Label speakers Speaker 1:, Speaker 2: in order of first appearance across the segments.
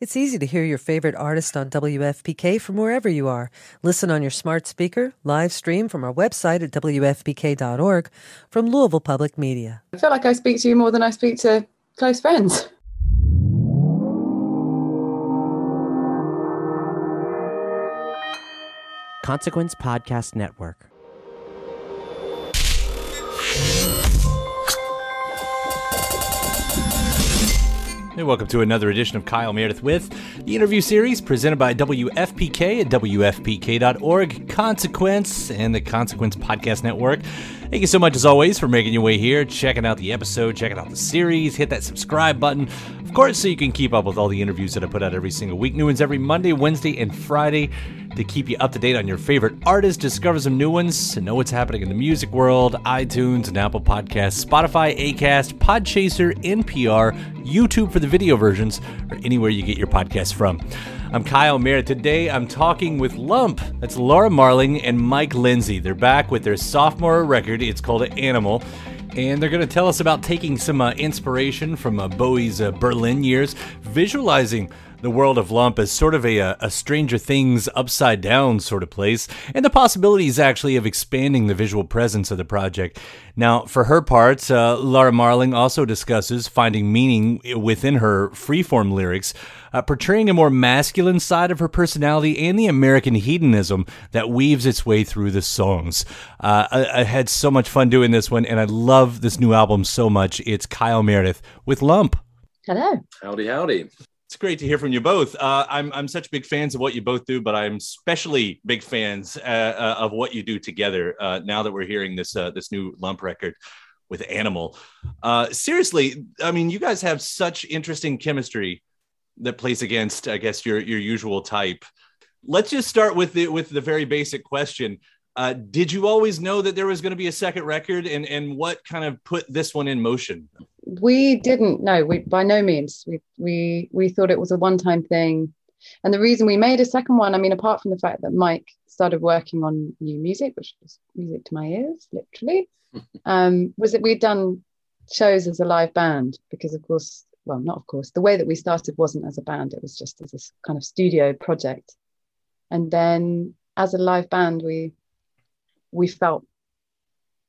Speaker 1: It's easy to hear your favorite artist on WFPK from wherever you are. Listen on your smart speaker, live stream from our website at WFPK.org from Louisville Public Media.
Speaker 2: I feel like I speak to you more than I speak to close friends.
Speaker 3: Consequence Podcast Network.
Speaker 4: Welcome to another edition of Kyle Meredith with the interview series presented by WFPK at WFPK.org, Consequence, and the Consequence Podcast Network. Thank you so much, as always, for making your way here, checking out the episode, checking out the series. Hit that subscribe button, of course, so you can keep up with all the interviews that I put out every single week. New ones every Monday, Wednesday, and Friday to keep you up to date on your favorite artists, discover some new ones, and know what's happening in the music world, iTunes and Apple Podcasts, Spotify, Acast, Podchaser, NPR, YouTube for the video versions, or anywhere you get your podcasts from. I'm Kyle Meredith. Today I'm talking with Lump. That's Laura Marling and Mike Lindsay. They're back with their sophomore record. It's called Animal. And they're going to tell us about taking some uh, inspiration from uh, Bowie's uh, Berlin years, visualizing the world of Lump is sort of a, a Stranger Things upside down sort of place, and the possibilities actually of expanding the visual presence of the project. Now, for her part, uh, Laura Marling also discusses finding meaning within her freeform lyrics, uh, portraying a more masculine side of her personality and the American hedonism that weaves its way through the songs. Uh, I, I had so much fun doing this one, and I love this new album so much. It's Kyle Meredith with Lump.
Speaker 2: Hello.
Speaker 5: Howdy, howdy.
Speaker 4: It's great to hear from you both. Uh, I'm I'm such big fans of what you both do, but I'm especially big fans uh, uh, of what you do together. Uh, now that we're hearing this uh, this new lump record with Animal, uh, seriously, I mean, you guys have such interesting chemistry that plays against, I guess, your your usual type. Let's just start with the with the very basic question. did you always know that there was going to be a second record, and and what kind of put this one in motion?
Speaker 2: We didn't know. we by no means. We we we thought it was a one-time thing. And the reason we made a second one i mean apart from the fact that mike started working on new music which was music to my ears literally um, was that we'd done shows as a live band because of course well not of course the way that we started wasn't as a band. It was just as a kind of studio project. And then as a live band we we felt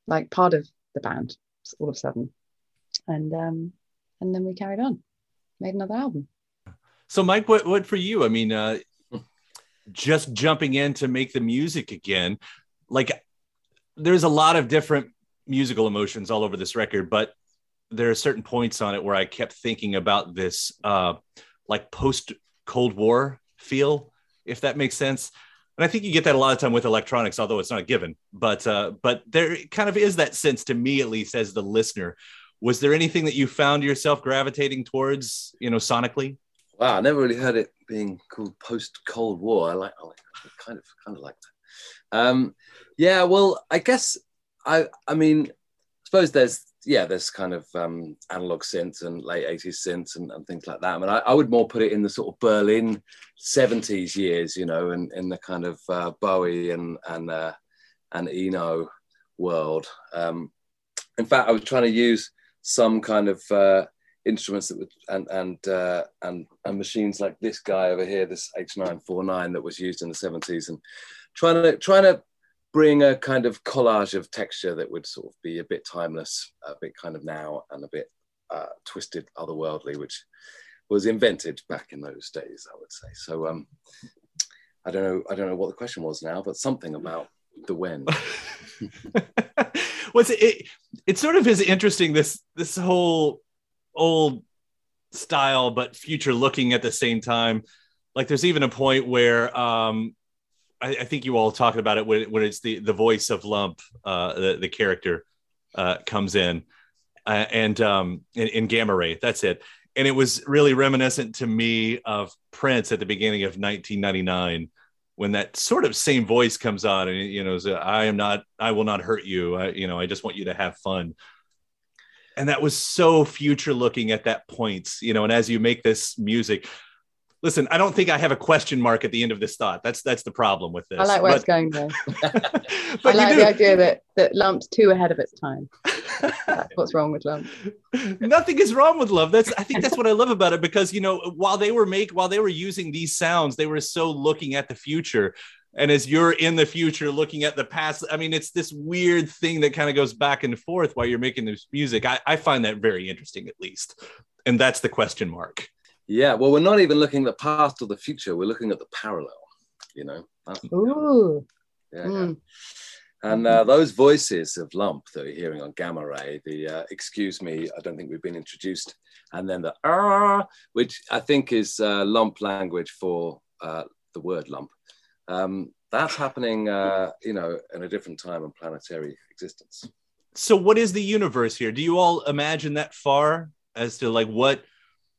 Speaker 2: like part of the band all of a sudden and um, and then we carried on, made another album.
Speaker 4: So, Mike, what what for you? I mean, uh, just jumping in to make the music again, like there's a lot of different musical emotions all over this record, but there are certain points on it where I kept thinking about this, uh, like post Cold War feel, if that makes sense. And I think you get that a lot of time with electronics, although it's not a given. But uh, but there kind of is that sense to me, at least as the listener, was there anything that you found yourself gravitating towards you know sonically?
Speaker 5: Wow i never really heard it being called post cold war. I like i like kind of kind of like that. Um yeah well i guess i i mean i suppose there's yeah there's kind of um analog synths and late 80s synths and, and things like that. I mean I, I would more put it in the sort of berlin 70s years you know and in the kind of uh, bowie and and uh, and eno world. Um in fact i was trying to use some kind of uh, instruments that would and and uh, and and machines like this guy over here, this H949 that was used in the 70s, and trying to trying to bring a kind of collage of texture that would sort of be a bit timeless, a bit kind of now, and a bit uh, twisted, otherworldly, which was invented back in those days, I would say. So um, I don't know, I don't know what the question was now, but something about the when.
Speaker 4: was it, it? It sort of is interesting. This this whole old style, but future looking at the same time. Like there's even a point where um, I, I think you all talking about it when, when it's the the voice of Lump, uh, the the character uh, comes in, uh, and um, in, in Gamma Ray. That's it. And it was really reminiscent to me of Prince at the beginning of 1999 when that sort of same voice comes on and you know i am not i will not hurt you. I, you know i just want you to have fun. And that was so future looking at that point you know and as you make this music listen i don't think i have a question mark at the end of this thought. That's that's the problem with this.
Speaker 2: I like where
Speaker 4: but,
Speaker 2: it's going though. I like the idea that that lump's too ahead of its time. That's what's wrong with love.
Speaker 4: nothing is wrong with love that's i think that's what i love about it because you know while they were make while they were using these sounds they were so looking at the future. And as you're in the future looking at the past i mean it's this weird thing that kind of goes back and forth while you're making this music. I, I find that very interesting at least. And that's the question mark
Speaker 5: yeah well we're not even looking at the past or the future we're looking at the parallel you know
Speaker 2: that's, Ooh.
Speaker 5: yeah, mm. yeah. And uh, those voices of Lump that you're hearing on Gamma Ray, the uh, excuse me, I don't think we've been introduced, and then the ah, which I think is uh, Lump language for uh, the word lump. Um, that's happening, uh, you know, in a different time and planetary existence.
Speaker 4: So, what is the universe here? Do you all imagine that far as to like what?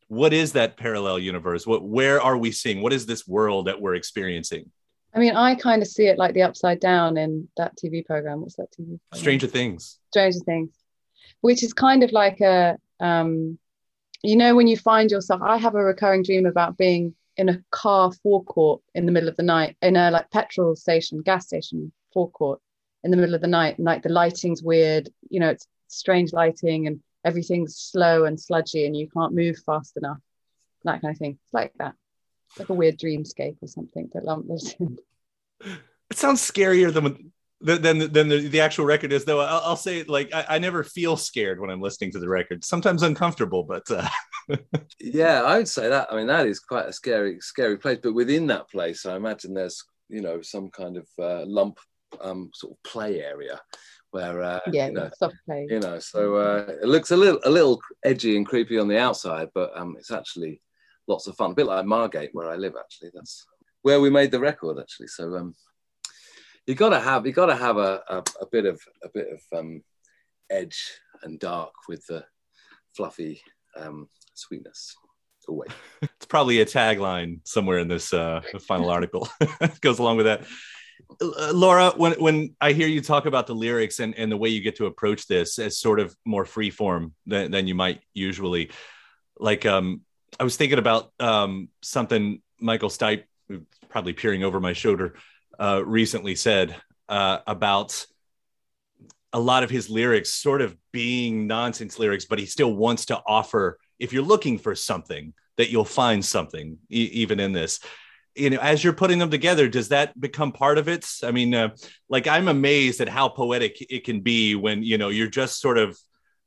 Speaker 4: What is that parallel universe? What, where are we seeing? What is this world that we're experiencing?
Speaker 2: I mean, I kind of see it like the upside down in that TV program. What's that TV? Program?
Speaker 4: Stranger Things.
Speaker 2: Stranger Things, which is kind of like a, um, you know, when you find yourself. I have a recurring dream about being in a car forecourt in the middle of the night, in a like petrol station, gas station forecourt in the middle of the night. And like the lighting's weird, you know, it's strange lighting and everything's slow and sludgy and you can't move fast enough. That kind of thing. It's like that it's like a weird dreamscape or something that Lump lives in.
Speaker 4: It sounds scarier than than than the, the actual record is, though. I'll, I'll say like I, I, never feel scared when I'm listening to the record. Sometimes uncomfortable, but uh...
Speaker 5: yeah, I would say that. I mean, that is quite a scary scary place. But within that place, I imagine there's you know some kind of uh, lump um, sort of play area where uh,
Speaker 2: yeah,
Speaker 5: you know,
Speaker 2: soft play.
Speaker 5: You know, so uh, it looks a little a little edgy and creepy on the outside, but um, it's actually lots of fun. A bit like Margate, where I live, actually. That's where we made the record, actually. So um, you gotta have you gotta have a, a, a bit of a bit of um, edge and dark with the fluffy um, sweetness. Away.
Speaker 4: it's probably a tagline somewhere in this uh, final article. goes along with that. Uh, Laura, when when I hear you talk about the lyrics and, and the way you get to approach this as sort of more freeform than, than you might usually, like um, I was thinking about um, something Michael Stipe, probably peering over my shoulder, uh, recently said uh, about a lot of his lyrics sort of being nonsense lyrics, but he still wants to offer. If you're looking for something, that you'll find something, e- even in this. You know, as you're putting them together, does that become part of it? I mean, uh, like I'm amazed at how poetic it can be when you know you're just sort of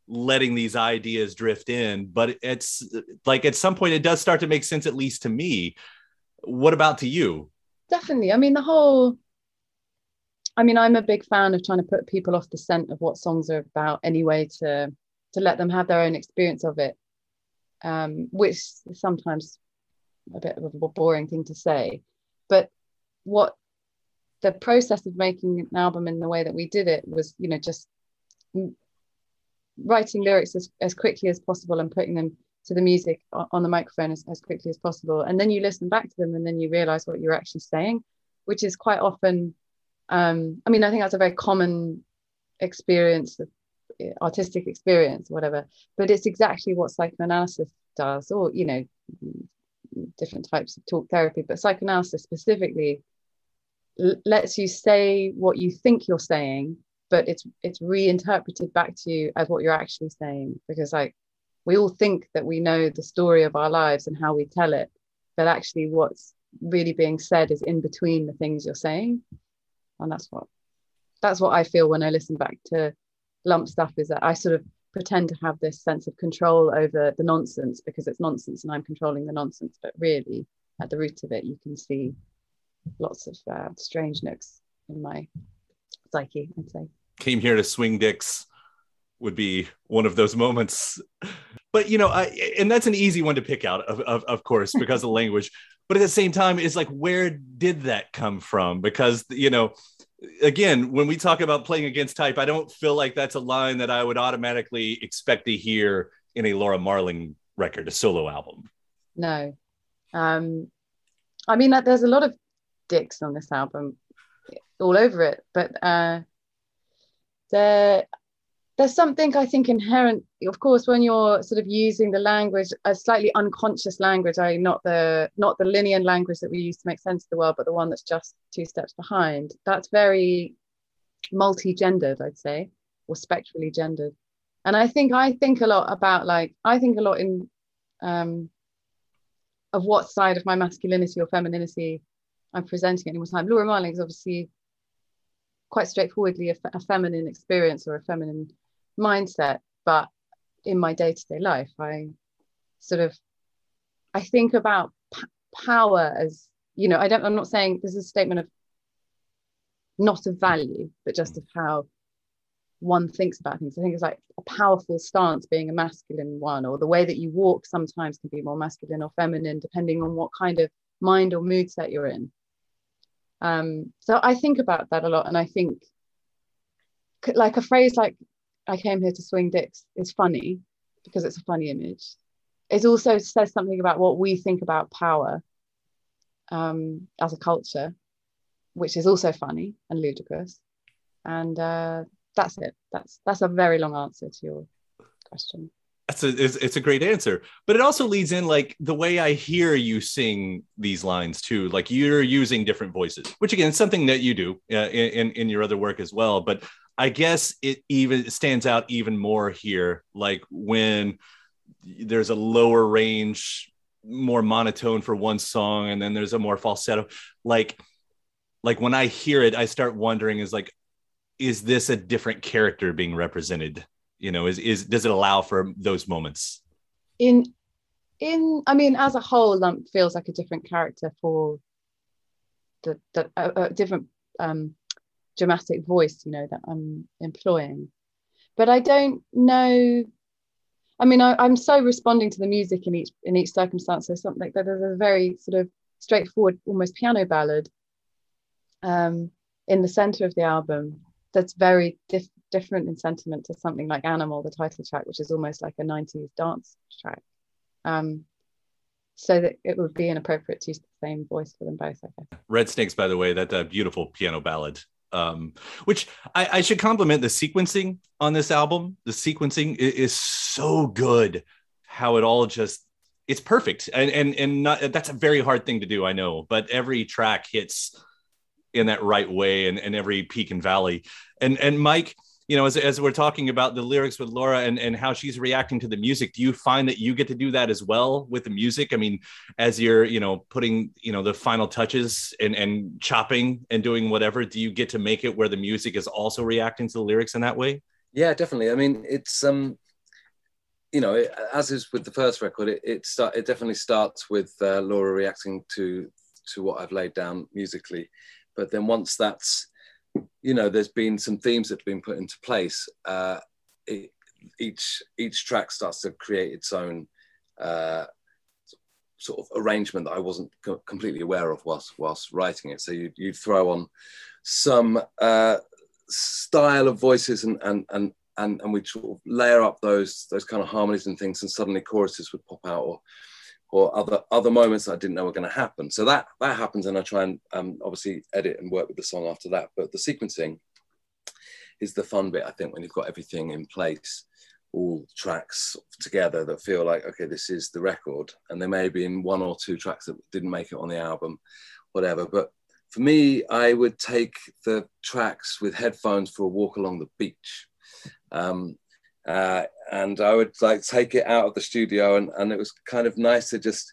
Speaker 4: letting these ideas drift in but it's like at some point it does start to make sense at least to me. What about to you?
Speaker 2: Definitely. I mean the whole i mean i'm a big fan of trying to put people off the scent of what songs are about anyway to to let them have their own experience of it um, which sometimes a bit of a boring thing to say. But what the process of making an album in the way that we did it was you know just writing lyrics as, as quickly as possible and putting them to the music on the microphone as, as quickly as possible. And then you listen back to them and then you realize what you're actually saying which is quite often um, i mean i think that's a very common experience eh, artistic experience whatever. But it's exactly what psychoanalysis does or you know different types of talk therapy but psychoanalysis specifically l- lets you say what you think you're saying but it's it's reinterpreted back to you as what you're actually saying because like we all think that we know the story of our lives and how we tell it but actually what's really being said is in between the things you're saying. And that's what that's what i feel when i listen back to lump stuff is that i sort of pretend to have this sense of control over the nonsense because it's nonsense and I'm controlling the nonsense. But really, at the root of it, you can see lots of uh, strange nooks in my psyche, I'd say.
Speaker 4: Came here to swing dicks would be one of those moments. But you know, I, and that's an easy one to pick out, of, of, of course, because of language. But at the same time, it's like, where did that come from? Because you know, again, when we talk about playing against type, I don't feel like that's a line that I would automatically expect to hear in a Laura Marling record, a solo album.
Speaker 2: No. Um, I mean, there's a lot of dicks on this album, all over it, but uh, there's something I think inherent, of course, when you're sort of using the language, a slightly unconscious language, I not the not the linear language that we use to make sense of the world, but the one that's just two steps behind. That's very multi-gendered, I'd say, or spectrally gendered. And I think I think a lot about like I think a lot in um, of what side of my masculinity or femininity I'm presenting at any one time. Laura Marling is obviously quite straightforwardly a, a feminine experience or a feminine mindset but in my day-to-day life i sort of i think about p- power as you know i don't i'm not saying this is a statement of not of value but just of how one thinks about things. I think it's like a powerful stance being a masculine one or the way that you walk sometimes can be more masculine or feminine depending on what kind of mind or mood set you're in. Um, so i think about that a lot and i think like a phrase like I came here to swing dicks is funny because it's a funny image. It also says something about what we think about power um, as a culture, which is also funny and ludicrous. And uh, that's it. That's that's a very long answer to your question.
Speaker 4: That's a it's, it's, a great answer, but it also leads in like the way I hear you sing these lines too. Like you're using different voices, which again is something that you do uh, in in your other work as well. But I guess it even stands out even more here, like when there's a lower range, more monotone for one song, and then there's a more falsetto. Like, like when I hear it, I start wondering: is like, is this a different character being represented? You know, is is does it allow for those moments?
Speaker 2: In in I mean, as a whole, Lump feels like a different character for the the a, a different um dramatic voice you know that i'm employing but i don't know i mean I, am so responding to the music in each in each circumstance so something that there's a very sort of straightforward almost piano ballad um, in the center of the album that's very dif- different in sentiment to something like animal the title track which is almost like a 90s dance track um, so that it would be inappropriate to use the same voice for them both. I guess.
Speaker 4: Red Snakes, by the way, that uh, beautiful piano ballad um, which I, I, should compliment the sequencing on this album. The sequencing is, is, so good. How it all just it's perfect, and and and not, that's a very hard thing to do. I know, but every track hits in that right way, and, and every peak and valley. And and Mike, you know, as, as we're talking about the lyrics with Laura and, and how she's reacting to the music, do you find that you get to do that as well with the music? I mean, as you're, you know, putting, you know, the final touches and, and chopping and doing whatever, do you get to make it where the music is also reacting to the lyrics in that way?
Speaker 5: Yeah, definitely. I mean, it's, um, you know, it, as is with the first record, it, it start, it definitely starts with uh, Laura reacting to, to what I've laid down musically. But then once that's, you know, there's been some themes that have been put into place. Uh, it, each each track starts to create its own uh, sort of arrangement that I wasn't co- completely aware of whilst whilst writing it. So you you throw on some uh, style of voices and and and and and we sort of layer up those those kind of harmonies and things, and suddenly choruses would pop out or or other other moments I didn't know were going to happen. So that that happens, and I try and um, obviously edit and work with the song after that. But the sequencing is the fun bit, I think, when you've got everything in place, all tracks together that feel like okay, this is the record. And there may be in one or two tracks that didn't make it on the album, whatever. But for me, I would take the tracks with headphones for a walk along the beach. Um, uh, and I would like take it out of the studio, and, and it was kind of nice to just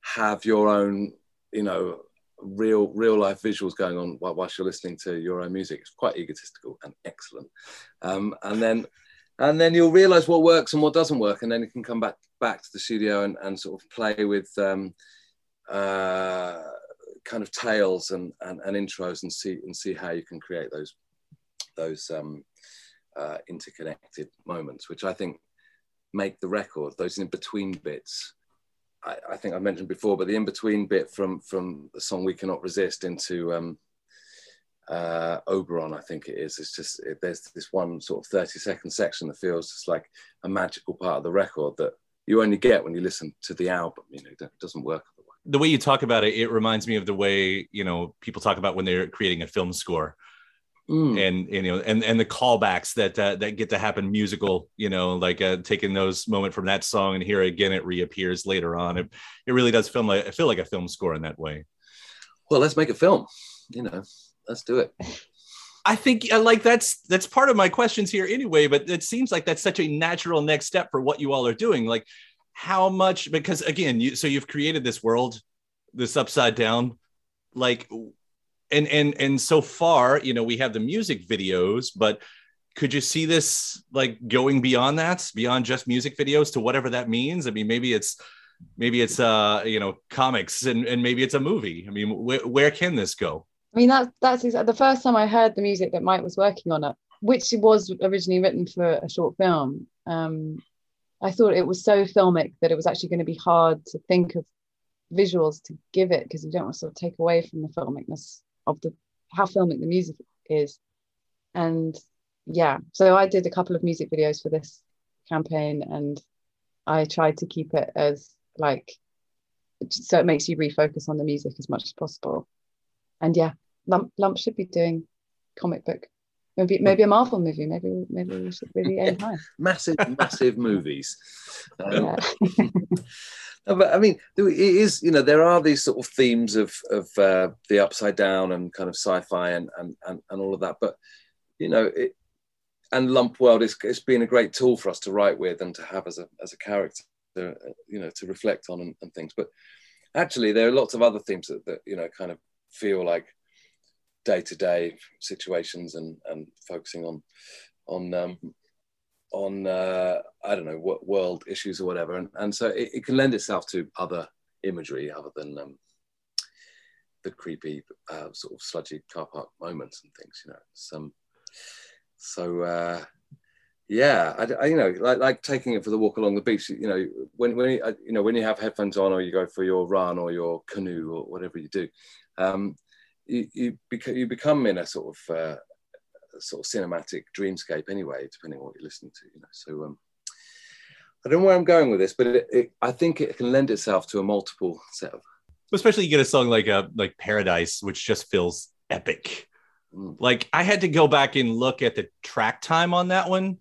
Speaker 5: have your own, you know, real real life visuals going on whilst you're listening to your own music. It's quite egotistical and excellent. Um, and then and then you'll realize what works and what doesn't work and then you can come back back to the studio and, and sort of play with um, uh, kind of tails and, and, and, intros and see and see how you can create those those um, uh, interconnected moments which i think make the record those in between bits I, I, think i mentioned before but the in between bit from from the song we cannot resist into um, uh, Oberon, I think it is. It's just it, there's this one sort of 30 second section that feels just like a magical part of the record that you only get when you listen to the album. You know, it doesn't work.
Speaker 4: The way you talk about it, it reminds me of the way you know people talk about when they're creating a film score. Mm. And, and, you know and and the callbacks that uh, that get to happen musical you know like uh, taking those moment from that song and here again it reappears later on it, it really does feel like I feel like a film score in that way
Speaker 5: well let's make a film you know let's do it.
Speaker 4: I think uh, like that's that's part of my questions here anyway, but it seems like that's such a natural next step for what you all are doing. Like how much because again, you so you've created this world, this upside down, like and and and so far, you know, we have the music videos, but could you see this like going beyond that, beyond just music videos to whatever that means? I mean, maybe it's maybe it's uh you know comics and, and maybe it's a movie. I mean, wh- where can this go?
Speaker 2: I mean, that, that's exactly the first time I heard the music that Mike was working on it, which was originally written for a short film. Um, I thought it was so filmic that it was actually going to be hard to think of visuals to give it because you don't want to sort of take away from the filmicness of the how filmic the music is. And yeah, so I did a couple of music videos for this campaign and I tried to keep it as like so it makes you refocus on the music as much as possible. And yeah, Lump Lump should be doing comic book. Maybe maybe a Marvel movie. Maybe maybe we should really aim high.
Speaker 5: massive massive movies. Um, but I mean, it is you know there are these sort of themes of of uh, the upside down and kind of sci-fi and and and, and all of that. But you know it. And Lump World is it's been a great tool for us to write with and to have as a as a character, to, you know, to reflect on and, and things. But actually, there are lots of other themes that, that you know kind of feel like day-to-day situations and and focusing on on um, on uh, I don't know what world issues or whatever, and and so it, it can lend itself to other imagery other than um, the creepy uh, sort of sludgy car park moments and things, you know. Some so uh, yeah, I, I, you know like like taking it for the walk along the beach. You know when when you, uh, you know when you have headphones on or you go for your run or your canoe or whatever you do. Um, you you, you become in a sort of uh, sort of cinematic dreamscape anyway, depending on what you're listening to. You know, so um, I don't know where I'm going with this, but it, it, I think it can lend itself to a multiple set of.
Speaker 4: Especially you get a song like uh, like Paradise, which just feels epic. Mm. Like I had to go back and look at the track time on that one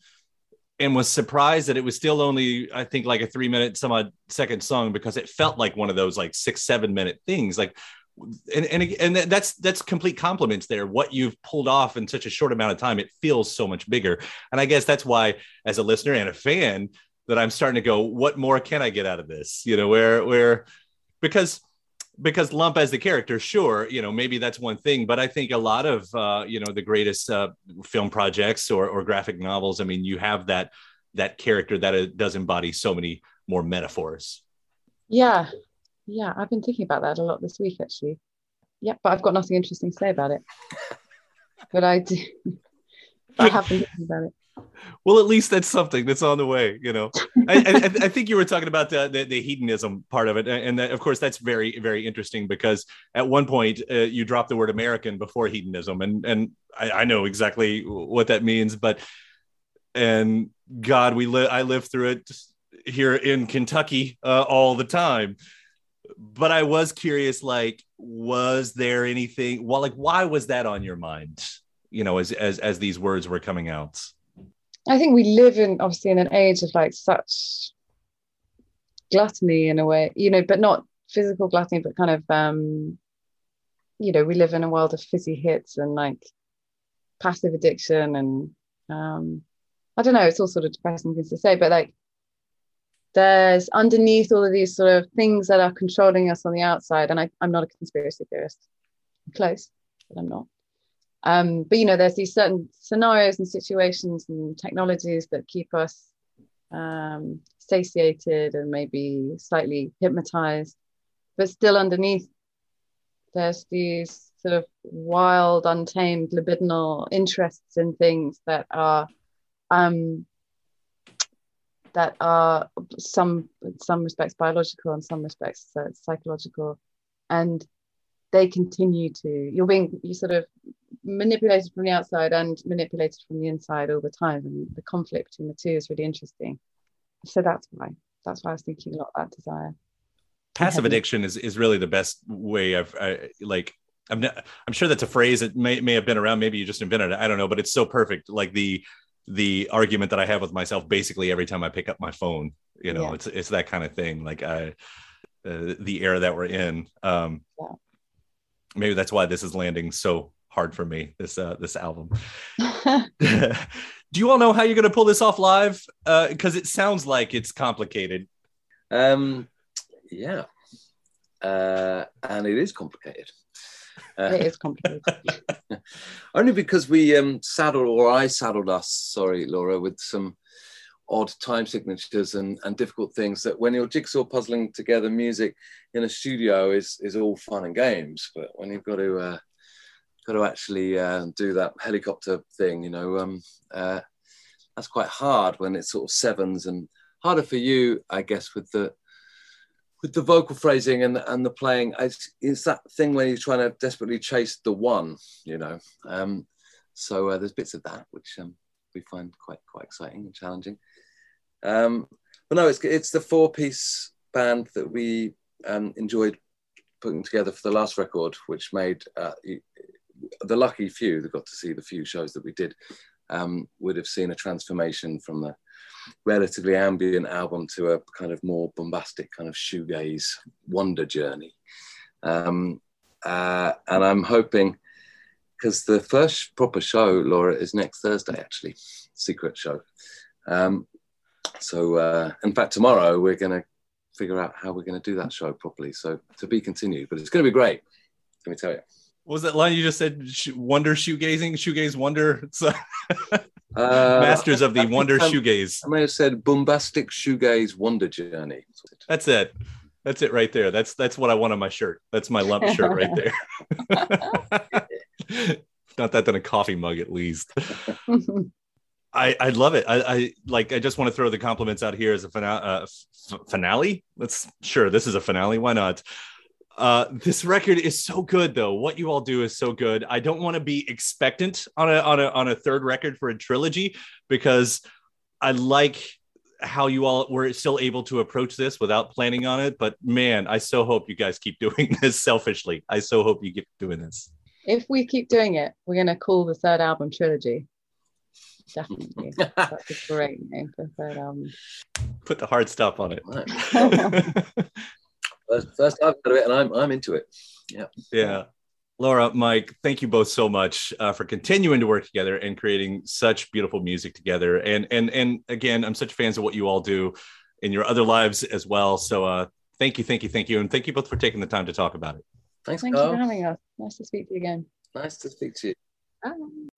Speaker 4: and was surprised that it was still only i think like a three minute some odd second song because it felt like one of those like six seven minute things like and and and that's that's complete compliments there. What you've pulled off in such a short amount of time, it feels so much bigger. And I guess that's why, as a listener and a fan, that I'm starting to go, what more can I get out of this? You know, where where because because Lump as the character, sure, you know, maybe that's one thing, but I think a lot of uh, you know the greatest uh, film projects or or graphic novels. I mean, you have that that character that it does embody so many more metaphors.
Speaker 2: Yeah, yeah, I've been thinking about that a lot this week actually. Yeah, but I've got nothing interesting to say about it. but I do. I have been thinking about it.
Speaker 4: Well, at least that's something that's on the way, you know. I, I, I, think you were talking about the, the, the hedonism part of it, and that, of course that's very very interesting because at one point uh, you dropped the word American before hedonism, and and I, I know exactly what that means, but and God, we live I live through it here in Kentucky uh, all the time but I was curious, like, was there anything? Well, like, why was that on your mind? You know, as as as these words were coming out.
Speaker 2: I think we live in obviously in an age of like such gluttony in a way, you know, but not physical gluttony, but kind of um, you know, we live in a world of fizzy hits and like passive addiction and um I don't know, it's all sort of depressing things to say, but like there's underneath all of these sort of things that are controlling us on the outside. And I, I'm not a conspiracy theorist. I'm close, but I'm not. Um, but you know, there's these certain scenarios and situations and technologies that keep us um, satiated and maybe slightly hypnotized, but still underneath, there's these sort of wild, untamed, libidinal interests in things that are um, that are some in some respects biological and some respects uh, psychological and they continue to you're being you sort of manipulated from the outside and manipulated from the inside all the time and the conflict between the two is really interesting so that's why that's why i was thinking a lot about desire
Speaker 4: passive addiction is, is really the best way i've like I'm not, I'm sure that's a phrase that may, may have been around. Maybe you just invented it. I don't know, but it's so perfect. Like the the argument that I have with myself basically every time I pick up my phone. You know, yeah. it's it's that kind of thing. Like I, uh, the era that we're in. Um, yeah. Maybe that's why this is landing so hard for me. This uh, this album. Do you all know how you're going to pull this off live? Because uh, it sounds like it's complicated.
Speaker 5: Um, yeah, uh, and it is complicated.
Speaker 2: Uh, it is complicated.
Speaker 5: only because we um, saddled, or I saddled us, sorry, Laura, with some odd time signatures and, and difficult things that when you're jigsaw puzzling together music in a studio is, is all fun and games. But when you've got to, uh, got to actually uh, do that helicopter thing, you know, um, uh, that's quite hard when it's sort of sevens and harder for you, I guess, with the with the vocal phrasing and and the playing, it's, it's that thing when you're trying to desperately chase the one, you know. Um, so uh, there's bits of that which um, we find quite quite exciting and challenging. Um, but no, it's it's the four piece band that we um, enjoyed putting together for the last record, which made uh, the lucky few that got to see the few shows that we did um, would have seen a transformation from the relatively ambient album to a kind of more bombastic kind of shoegaze wonder journey. Um, uh, and I'm hoping, because the first proper show, Laura, is next Thursday, actually, secret show. Um, so, uh, in fact, tomorrow we're going to figure out how we're going to do that show properly. So, to be continued, but it's going to be great. Let me tell you.
Speaker 4: What was that line you just said? Wonder shoegazing, shoegaze wonder. Uh, Masters of the Wonder Shoegaze.
Speaker 5: I may have said bombastic shoegaze wonder journey.
Speaker 4: That's it. That's it right there. That's that's what I want on my shirt. That's my lump shirt right there. Not that than a coffee mug at least. I, I love it. I, I like. I just want to throw the compliments out here as a finale. Uh, f- finale. Let's sure this is a finale. Why not? Uh, this record is so good, though. What you all do is so good. I don't want to be expectant on a on a on a third record for a trilogy because I like how you all were still able to approach this without planning on it. But man, I so hope you guys keep doing this selfishly. I so hope you keep doing this.
Speaker 2: If we keep doing it, we're going to call the third album trilogy. Definitely. That's a great name for the third album.
Speaker 4: Put the hard stuff on it.
Speaker 5: First, first I've heard of it, and I'm I'm into it. Yeah.
Speaker 4: Yeah. Laura, Mike, thank you both so much uh, for continuing to work together and creating such beautiful music together. And and and again, I'm such fans of what you all do in your other lives as well. So uh, thank you, thank you, thank you, and thank you both for taking the time to talk about it.
Speaker 2: Thanks, Thank Carl. you for having us. Nice to speak to you again.
Speaker 5: Nice to speak to you.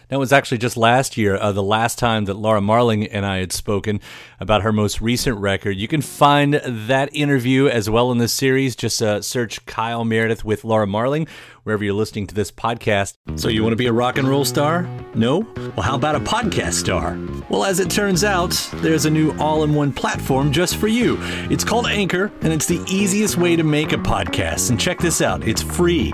Speaker 4: That was actually just last year, uh, the last time that Laura Marling and I had spoken about her most recent record. You can find that interview as well in this series. Just uh, search Kyle Meredith with Laura Marling wherever you're listening to this podcast. So, you want to be a rock and roll star? No? Well, how about a podcast star? Well, as it turns out, there's a new all in one platform just for you. It's called Anchor, and it's the easiest way to make a podcast. And check this out it's free.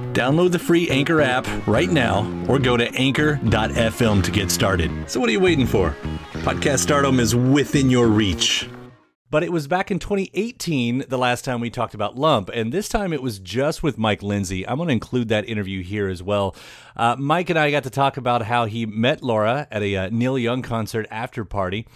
Speaker 4: Download the free Anchor app right now or go to anchor.fm to get started. So, what are you waiting for? Podcast stardom is within your reach. But it was back in 2018 the last time we talked about Lump, and this time it was just with Mike Lindsay. I'm going to include that interview here as well. Uh, Mike and I got to talk about how he met Laura at a uh, Neil Young concert after party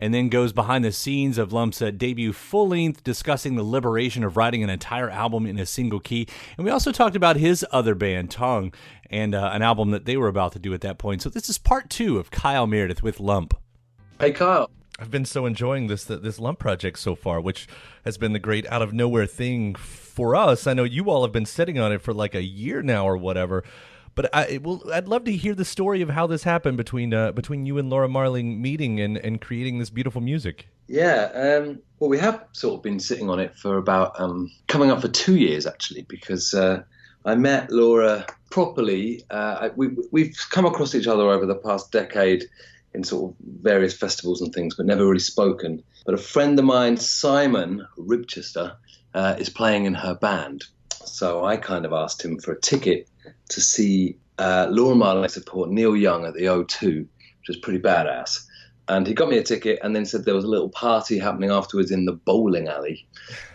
Speaker 6: and then goes behind the scenes of Lump's uh, debut full length, discussing the liberation of writing an entire album in a single key. And we also talked about his other band, Tongue, and uh, an album that they were about to do at that point. So this is part two of Kyle Meredith with Lump.
Speaker 5: Hey, Kyle.
Speaker 4: I've been so enjoying this this lump project so far, which has been the great out of nowhere thing for us. I know you all have been sitting on it for like a year now or whatever. But I will. I'd love to hear the story of how this happened between uh, between you and Laura Marling meeting and, and creating this beautiful music.
Speaker 5: Yeah, um, well, we have sort of been sitting on it for about um, coming up for two years actually, because uh, I met Laura properly. Uh, we, we've come across each other over the past decade in sort of various festivals and things, but never really spoken. But a friend of mine, Simon Ribchester, uh, is playing in her band. So I kind of asked him for a ticket to see uh, Laura Marling support Neil Young at the O2, which was pretty badass. And he got me a ticket and then said there was a little party happening afterwards in the bowling alley.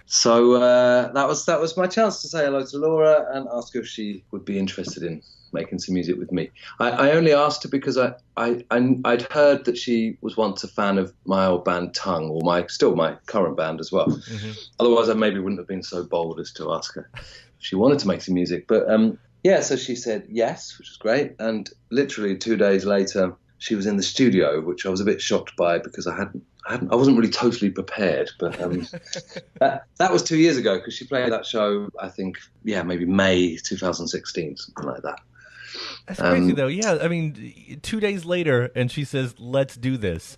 Speaker 5: So uh, that was that was my chance to say hello to Laura and ask her if she would be interested in making some music with me. I, I only asked her because I, I, I would heard that she was once a fan of my old band Tongue, or my still my current band as well. Mm-hmm. Otherwise, I maybe wouldn't have been so bold as to ask her if she wanted to make some music. But um, yeah, so she said yes, which was great. And literally two days later, she was in the studio, which I was a bit shocked by because I hadn't I, hadn't, I wasn't really totally prepared, but um, that, that was two years ago because she played that show, I think, yeah, maybe May 2016, something like that.
Speaker 4: That's crazy um, though. Yeah, I mean, two days later, and she says, "Let's do this."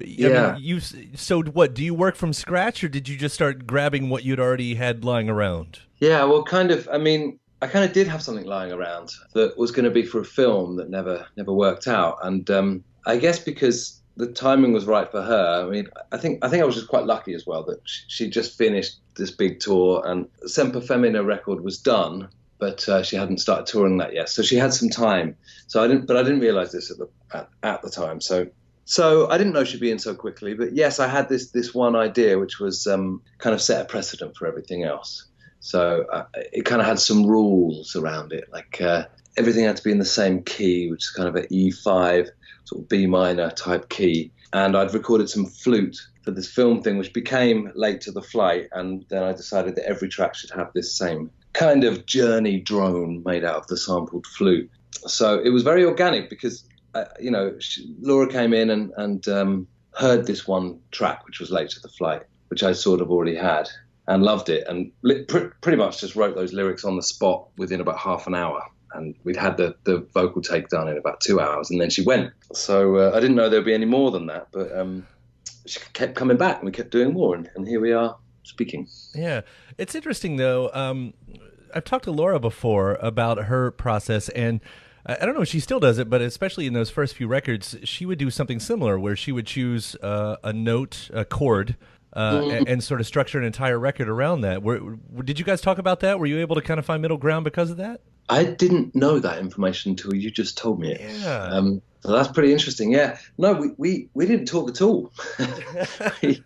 Speaker 4: I
Speaker 5: yeah.
Speaker 4: Mean, you so what? Do you work from scratch, or did you just start grabbing what you'd already had lying around?
Speaker 5: Yeah, well, kind of. I mean, I kind of did have something lying around that was going to be for a film that never never worked out, and um, I guess because the timing was right for her. I mean, I think I think I was just quite lucky as well that she, she just finished this big tour and Semper Femina record was done, but uh, she hadn't started touring that yet. So she had some time. So I didn't, but I didn't realize this at the at, at, the time. So so I didn't know she'd be in so quickly. But yes, I had this this one idea, which was um, kind of set a precedent for everything else. So uh, it kind of had some rules around it, like uh, everything had to be in the same key, which is kind of an E5 sort of B minor type key. And I'd recorded some flute for this film thing, which became Late to the Flight. And then I decided that every track should have this same kind of journey drone made out of the sampled flute. So it was very organic because, uh, you know, she, Laura came in and, and um, heard this one track, which was Late to the Flight, which I sort of already had and loved it and li- pr- pretty much just wrote those lyrics on the spot within about half an hour. And we'd had the, the vocal take done in about two hours, and then she went. So uh, I didn't know there'd be any more than that, but um, she kept coming back, and we kept doing more, and, and here we are speaking.
Speaker 4: Yeah, it's interesting though. Um, I've talked to Laura before about her process, and I don't know if she still does it, but especially in those first few records, she would do something similar where she would choose uh, a note, a chord. Uh, mm-hmm. and, and, sort of structure an entire record around that. Were, did you guys talk about that? Were you able to kind of find middle ground because of that?
Speaker 5: I didn't know that information until you just told me it.
Speaker 4: Yeah.
Speaker 5: Um, so that's pretty interesting. Yeah. No, we, we, we didn't talk at all. we,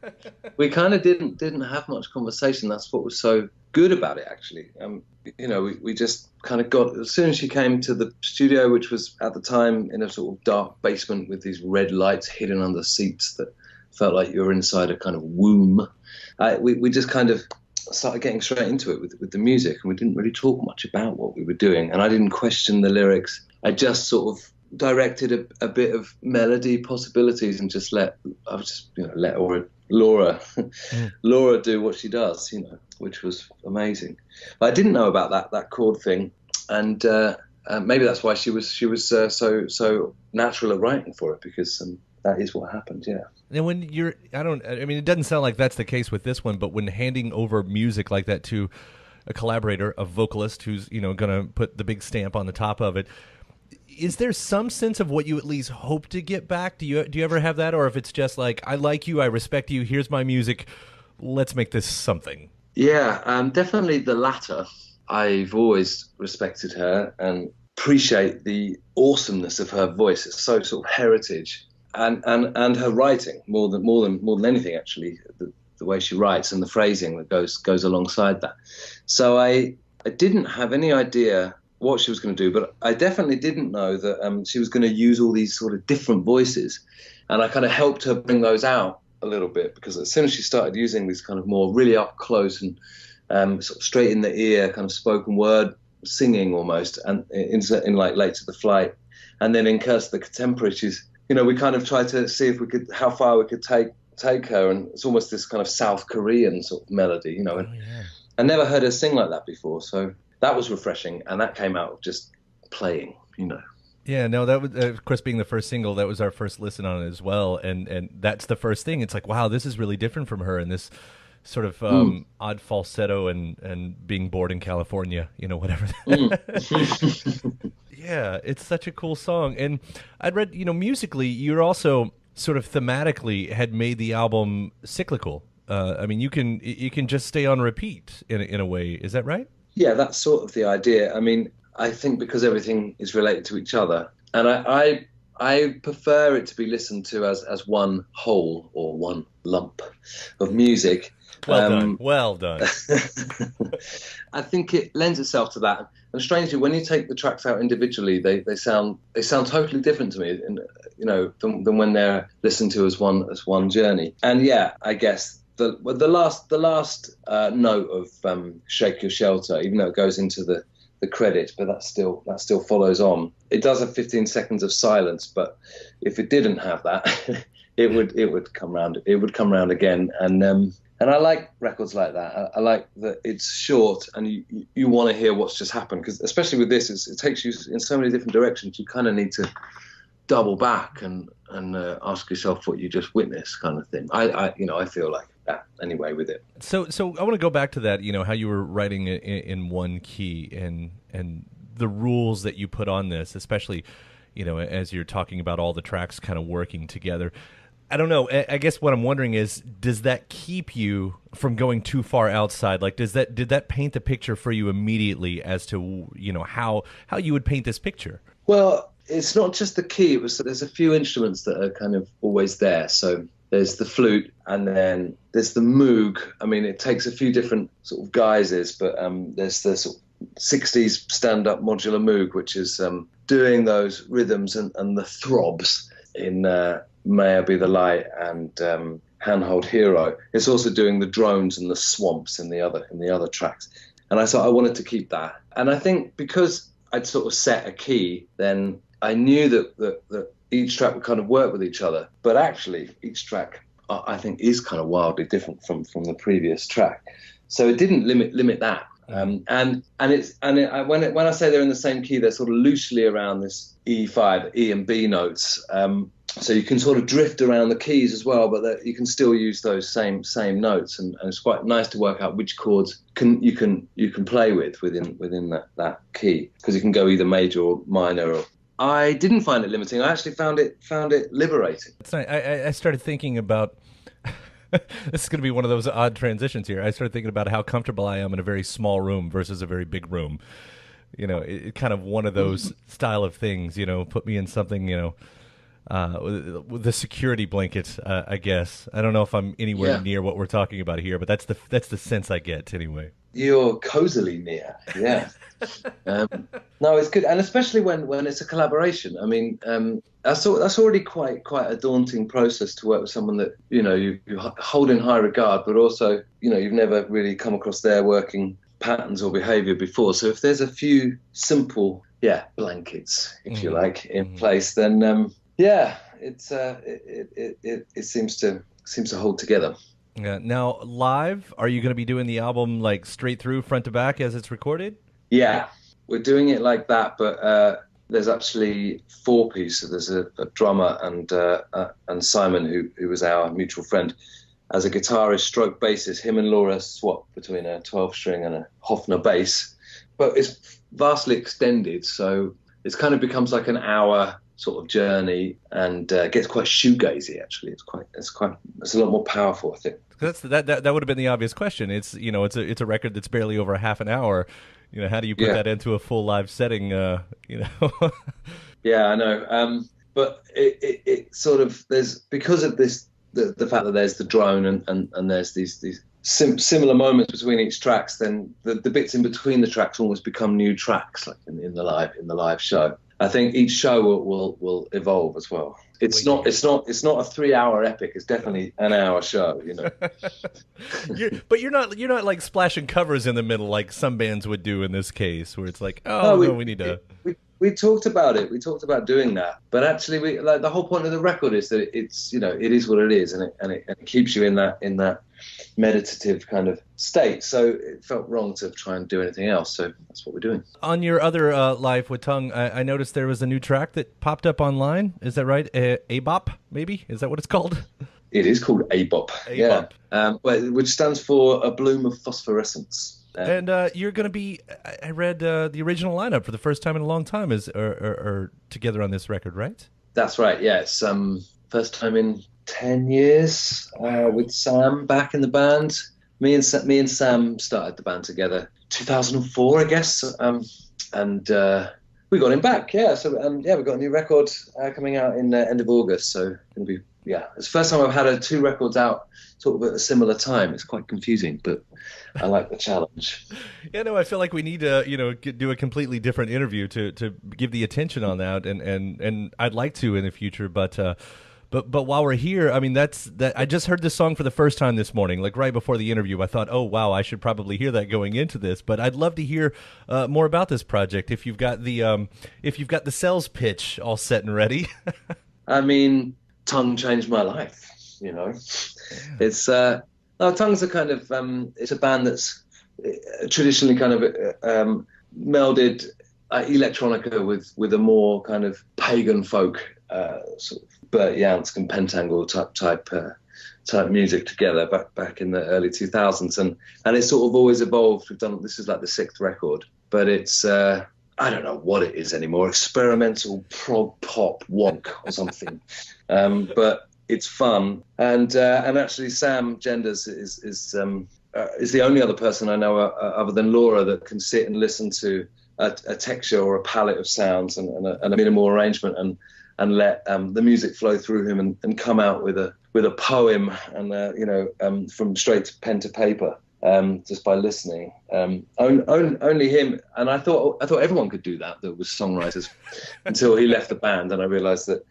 Speaker 5: we kind of didn't didn't have much conversation. That's what was so good about it, actually. Um, you know, we, we just kind of got as soon as she came to the studio, which was at the time in a sort of dark basement with these red lights hidden under seats that felt like you were inside a kind of womb. Uh, we we just kind of started getting straight into it with with the music, and we didn't really talk much about what we were doing. And I didn't question the lyrics. I just sort of directed a, a, bit of melody possibilities and just let I was just you know let Laura Laura, mm. Laura do what she does, you know, which was amazing. But I didn't know about that that chord thing, and uh, uh, maybe that's why she was she was uh, so so natural at writing for it because um, that is what happened. Yeah.
Speaker 4: And when you're, I don't, I mean, it doesn't sound like that's the case with this one, but when handing over music like that to a collaborator, a vocalist who's you know going to put the big stamp on the top of it is there some sense of what you at least hope to get back? Do you do you ever have that, or if it's just like I like you, I respect you, here's my music, let's make this something?
Speaker 5: Yeah, um, definitely the latter. I've always respected her and appreciate the awesomeness of her voice. It's so sort of heritage, and and and her writing more than more than more than anything actually. The, the way she writes and the phrasing that goes goes alongside that. So I I didn't have any idea what she was going to do, but I definitely didn't know that um, she was going to use all these sort of different voices, and I kind of helped her bring those out a little bit because as soon as she started using these kind of more really up close and um, sort of straight in the ear kind of spoken word singing almost, and in, in like late to the flight, and then in Curse the Contemporary, she's you know we kind of tried to see if we could how far we could take take her, and it's almost this kind of South Korean sort of melody, you know. And
Speaker 4: Oh, yeah.
Speaker 5: I never heard her sing like that before, so that was refreshing, and that came out of just playing, you know.
Speaker 4: Yeah, no, that was uh, of course being the first single. That was our first listen on it as well, and and that's the first thing. It's like, wow, this is really different from her, and this sort of um, odd falsetto and and being bored in California, you know, whatever. yeah, it's such a cool song, and I'd read, you know, musically, you're also sort of thematically had made the album cyclical. Uh, I mean, you can you can just stay on repeat in in a way. Is that right?
Speaker 5: Yeah, that's sort of the idea. I mean, I think because everything is related to each other, and I, I, I prefer it to be listened to as as one whole or one lump of music.
Speaker 4: Well
Speaker 5: Um,
Speaker 4: done. Well done.
Speaker 5: I think it lends itself to that. And strangely, when you take the tracks out individually, they, they sound they sound totally different to me, and you know, than, than when they're listened to as one as one journey. And yeah, I guess the the last the last uh, note of um, "Shake Your Shelter," even though it goes into the the credit, but that still that still follows on. It does have 15 seconds of silence, but if it didn't have that, it would it would come round it would come round again. And um, and I like records like that. I, I like that it's short and you you, want to hear what's just happened because especially with this, it takes you in so many different directions. You kind of need to double back and and uh, ask yourself what you just witnessed, kind of thing. I, I you know I feel like that anyway with it.
Speaker 4: So, so I want to go back to that. You know how you were writing in, in one key, and and the rules that you put on this, especially, you know, as you're talking about all the tracks kind of working together. I don't know. I I guess what I'm wondering is, does that keep you from going too far outside? Like, does that did that paint the picture for you immediately as to you know how how you would paint this picture?
Speaker 5: Well, it's not just the key. It was there's a few instruments that are kind of always there. So there's the flute, and then there's the moog. I mean, it takes a few different sort of guises, but um, there's the sort of 60s stand-up modular moog, which is um, doing those rhythms and, and the throbs in uh, "May I Be the Light" and um, "Handhold Hero." It's also doing the drones and the swamps in the other in the other tracks. And I thought I wanted to keep that. And I think because I'd sort of set a key, then I knew that, that, that each track would kind of work with each other. But actually, each track I think is kind of wildly different from from the previous track. So it didn't limit limit that. Um, and and it's and it, when it, when I say they're in the same key, they're sort of loosely around this E5, E and B notes. Um, so you can sort of drift around the keys as well, but you can still use those same same notes, and, and it's quite nice to work out which chords can you can you can play with within within that that key because you can go either major or minor. Or, I didn't find it limiting. I actually found it found it liberating.
Speaker 4: It's not, I, I- I started thinking about. this is going to be one of those odd transitions here. I started thinking about how comfortable I am in a very small room versus a very big room. You know, it, it kind of one of those style of things. You know, put me in something. You know, uh, the security blanket. Uh, I guess I don't know if I'm anywhere
Speaker 5: Yeah.
Speaker 4: near what we're talking about here, but that's the that's the sense I get anyway.
Speaker 5: You're cozily near, yeah. um, no, it's good, and especially when, when it's a collaboration. I mean, um, that's that's already quite quite a daunting process to work with someone that you know you, you hold in high regard, but also you know you've never really come across their working patterns or behaviour before. So if there's a few simple, yeah, blankets, if you
Speaker 4: Mhm.
Speaker 5: like, in
Speaker 4: Mhm.
Speaker 5: place, then um, yeah, it's uh, it, it, it it seems to seems to hold together.
Speaker 4: Yeah. Now, live, are you going to be doing the album like straight through, front to back, as it's recorded?
Speaker 5: Yeah, we're doing it like that, but uh, there's actually four pieces. There's a, a drummer and uh, uh, and Simon, who who was our mutual friend, as a guitarist, stroke bassist. Him and Laura swap between a 12 string and a Hofner bass, but it's vastly extended, so it's kind of becomes like an hour sort of journey and uh, gets quite shoegazy. Actually, it's quite it's quite it's a lot more powerful, I think.
Speaker 4: That's that, that that would have been the obvious question. It's you know it's a it's a record that's barely over a half an hour. You know how do you put
Speaker 5: Yeah.
Speaker 4: that into a full live setting? Uh, you know.
Speaker 5: Yeah, I know. Um, but it, it, it sort of there's because of this the, the fact that there's the drone and, and, and there's these these sim- similar moments between each tracks, then the, the bits in between the tracks almost become new tracks, like in, in the live in the live show. I think each show will will, will evolve as well. It's not it's not it's not a three hour epic. It's definitely an hour show. You know.
Speaker 7: you're, but you're not you're not like splashing covers in the middle like some bands would do in this case, where it's like, oh,
Speaker 5: No, we-
Speaker 7: no, we need to.
Speaker 5: we, we talked about it. We talked about doing that, but actually, we like the whole point of the record is that it's you know it is what it is, and it and it, and it keeps you in that in that meditative kind of state. So it felt wrong to try and do anything else. So that's what we're doing.
Speaker 7: On your other uh, live with Tunng, I, I noticed there was a new track that popped up online. Is that right? A ABOP, maybe? Is that what it's called?
Speaker 5: It is called ABOP. Yeah, um, which stands for a bloom of phosphorescence. Uh,
Speaker 7: And uh, you're going to be. I- read uh, the original lineup for the first time in a long time is or together on this record, right?
Speaker 5: That's right. Yeah, it's um first time in ten years uh, with Sam back in the band. Me and Sa- me and Sam started the band together 2004, I guess. Um, and uh, we got him back. Yeah. So um, yeah, we've got a new record uh, coming out in uh, end of August. So gonna be yeah. It's the first time I've had uh, two records out sort of at a similar time. It's quite confusing, but I like the challenge.
Speaker 7: Yeah, no, I feel like we need to, you know, get, do a completely different interview to, to give the attention on that, and, and, and I'd like to in the future, but uh, but but while we're here, I mean, that's that. I just heard this song for the first time this morning, like right before the interview. I thought, oh wow, I should probably hear that going into this. But I'd love to hear uh, more about this project if you've got the um, if you've got the sales pitch all set and ready.
Speaker 5: I mean, Tunng changed my life. You know, it's uh, no, Tunng's a kind of um, it's a band that's uh, traditionally kind of uh, um, melded uh, electronica with with a more kind of pagan folk uh, sort of Bert Jansch and Pentangle type type. Uh, type music together back back in the early 2000s and and it's sort of always evolved we've done this is like the sixth record but it's uh I don't know what it is anymore. Experimental prog pop wonk or something, um, but it's fun. And uh, and actually, Sam Genders is is um, uh, is the only other person I know uh, other than Laura that can sit and listen to a, a texture or a palette of sounds and, and, a, and a minimal arrangement and and let um, the music flow through him and, and come out with a with a poem and uh, you know um, from straight pen to paper um, just by listening. Um, on, on, only him, and I thought I thought everyone could do that. That was songwriters until he left the band, and I realised that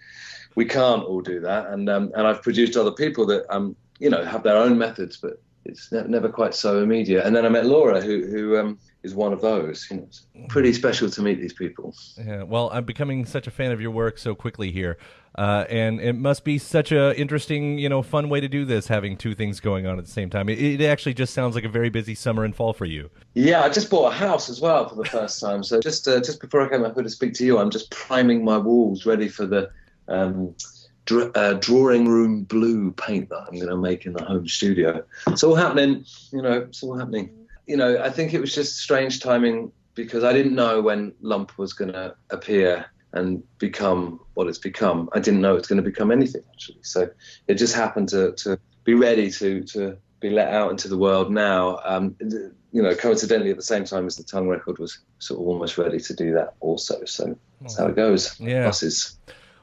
Speaker 5: we can't all do that. And um, and I've produced other people that um you know have their own methods, but it's ne- never quite so immediate. And then I met Laura, who who um, is one of those. You know, it's pretty special to meet these people.
Speaker 7: Yeah, well, I'm becoming such a fan of your work so quickly here, uh, and it must be such a interesting, you know, fun way to do this, having two things going on at the same time. It, it actually just sounds like a very busy summer and fall for you.
Speaker 5: Yeah, I just bought a house as well for the first time. So just uh, just before I came up here to speak to you, I'm just priming my walls, ready for the um, dr- uh, drawing room blue paint that I'm going to make in the home studio. It's all happening, you know. It's all happening. You know, I think it was just strange timing because I didn't know when Lump was going to appear and become what it's become. I didn't know it's going to become anything actually. So it just happened to to be ready to to be let out into the world now. Um, you know, coincidentally at the same time as the Tunng record was sort of almost ready to do that also. So that's how it goes.
Speaker 7: Yeah.
Speaker 5: Buses.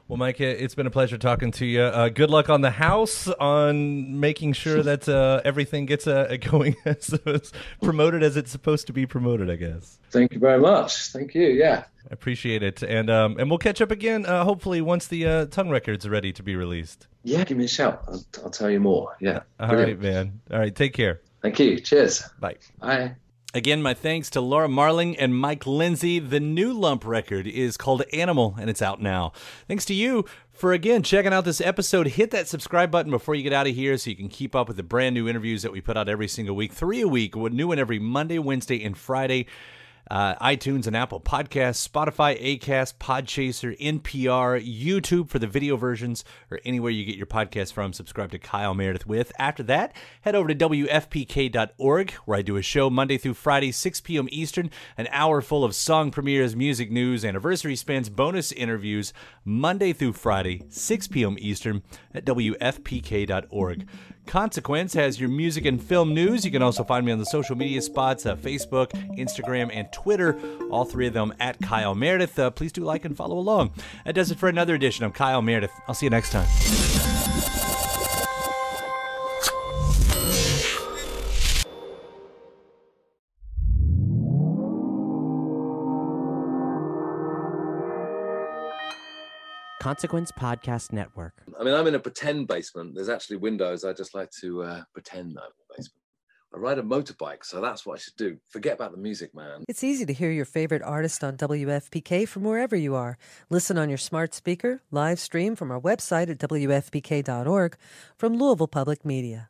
Speaker 7: Well, Mike, it- it's been a pleasure talking to you. Uh, good luck on the house, on making sure that uh, everything gets uh, going as promoted as it's supposed to be promoted. I guess.
Speaker 5: Thank you very much. Thank you. Yeah.
Speaker 7: I appreciate it, and um, and we'll catch up again. Uh, hopefully, once the uh, Tunng records are ready to be released.
Speaker 5: Yeah, give me a shout. I'll, I'll tell you more. Yeah.
Speaker 7: All
Speaker 5: Brilliant.
Speaker 7: right, man. All right, take care.
Speaker 5: Thank you. Cheers.
Speaker 7: Bye.
Speaker 5: Bye.
Speaker 4: Again, my thanks to Laura Marling and Mike Lindsay. The new Lump record is called Animal and it's out now. Thanks to you for again checking out this episode. Hit that subscribe button before you get out of here so you can keep up with the brand new interviews that we put out every single week. Three a week, new one every Monday, Wednesday, and Friday. Uh, iTunes and Apple Podcasts, Spotify, Acast, Podchaser, NPR, YouTube for the video versions, or anywhere you get your podcast from. Subscribe to Kyle Meredith with. After that, head over to WFPK.org, where I do a show Monday through Friday, 6 p.m. Eastern, an hour full of song premieres, music news, anniversary spins, bonus interviews, Monday through Friday, 6 p.m. Eastern at WFPK.org. Consequence has your music and film news. You can also find me on the social media spots uh, Facebook, Instagram, and Twitter. All three of them at Kyle Meredith. Uh, please do like and follow along. That does it for another edition of Kyle Meredith. I'll see you next time.
Speaker 3: Consequence Podcast Network.
Speaker 5: I mean, I'm in a pretend basement. There's actually windows. I just like to uh, pretend I'm in the basement. I ride a motorbike, so that's what I should do. Forget about the music, man.
Speaker 1: It's easy to hear your favorite artist on WFPK from wherever you are. Listen on your smart speaker, live stream from our website at WFPK.org from Louisville Public Media.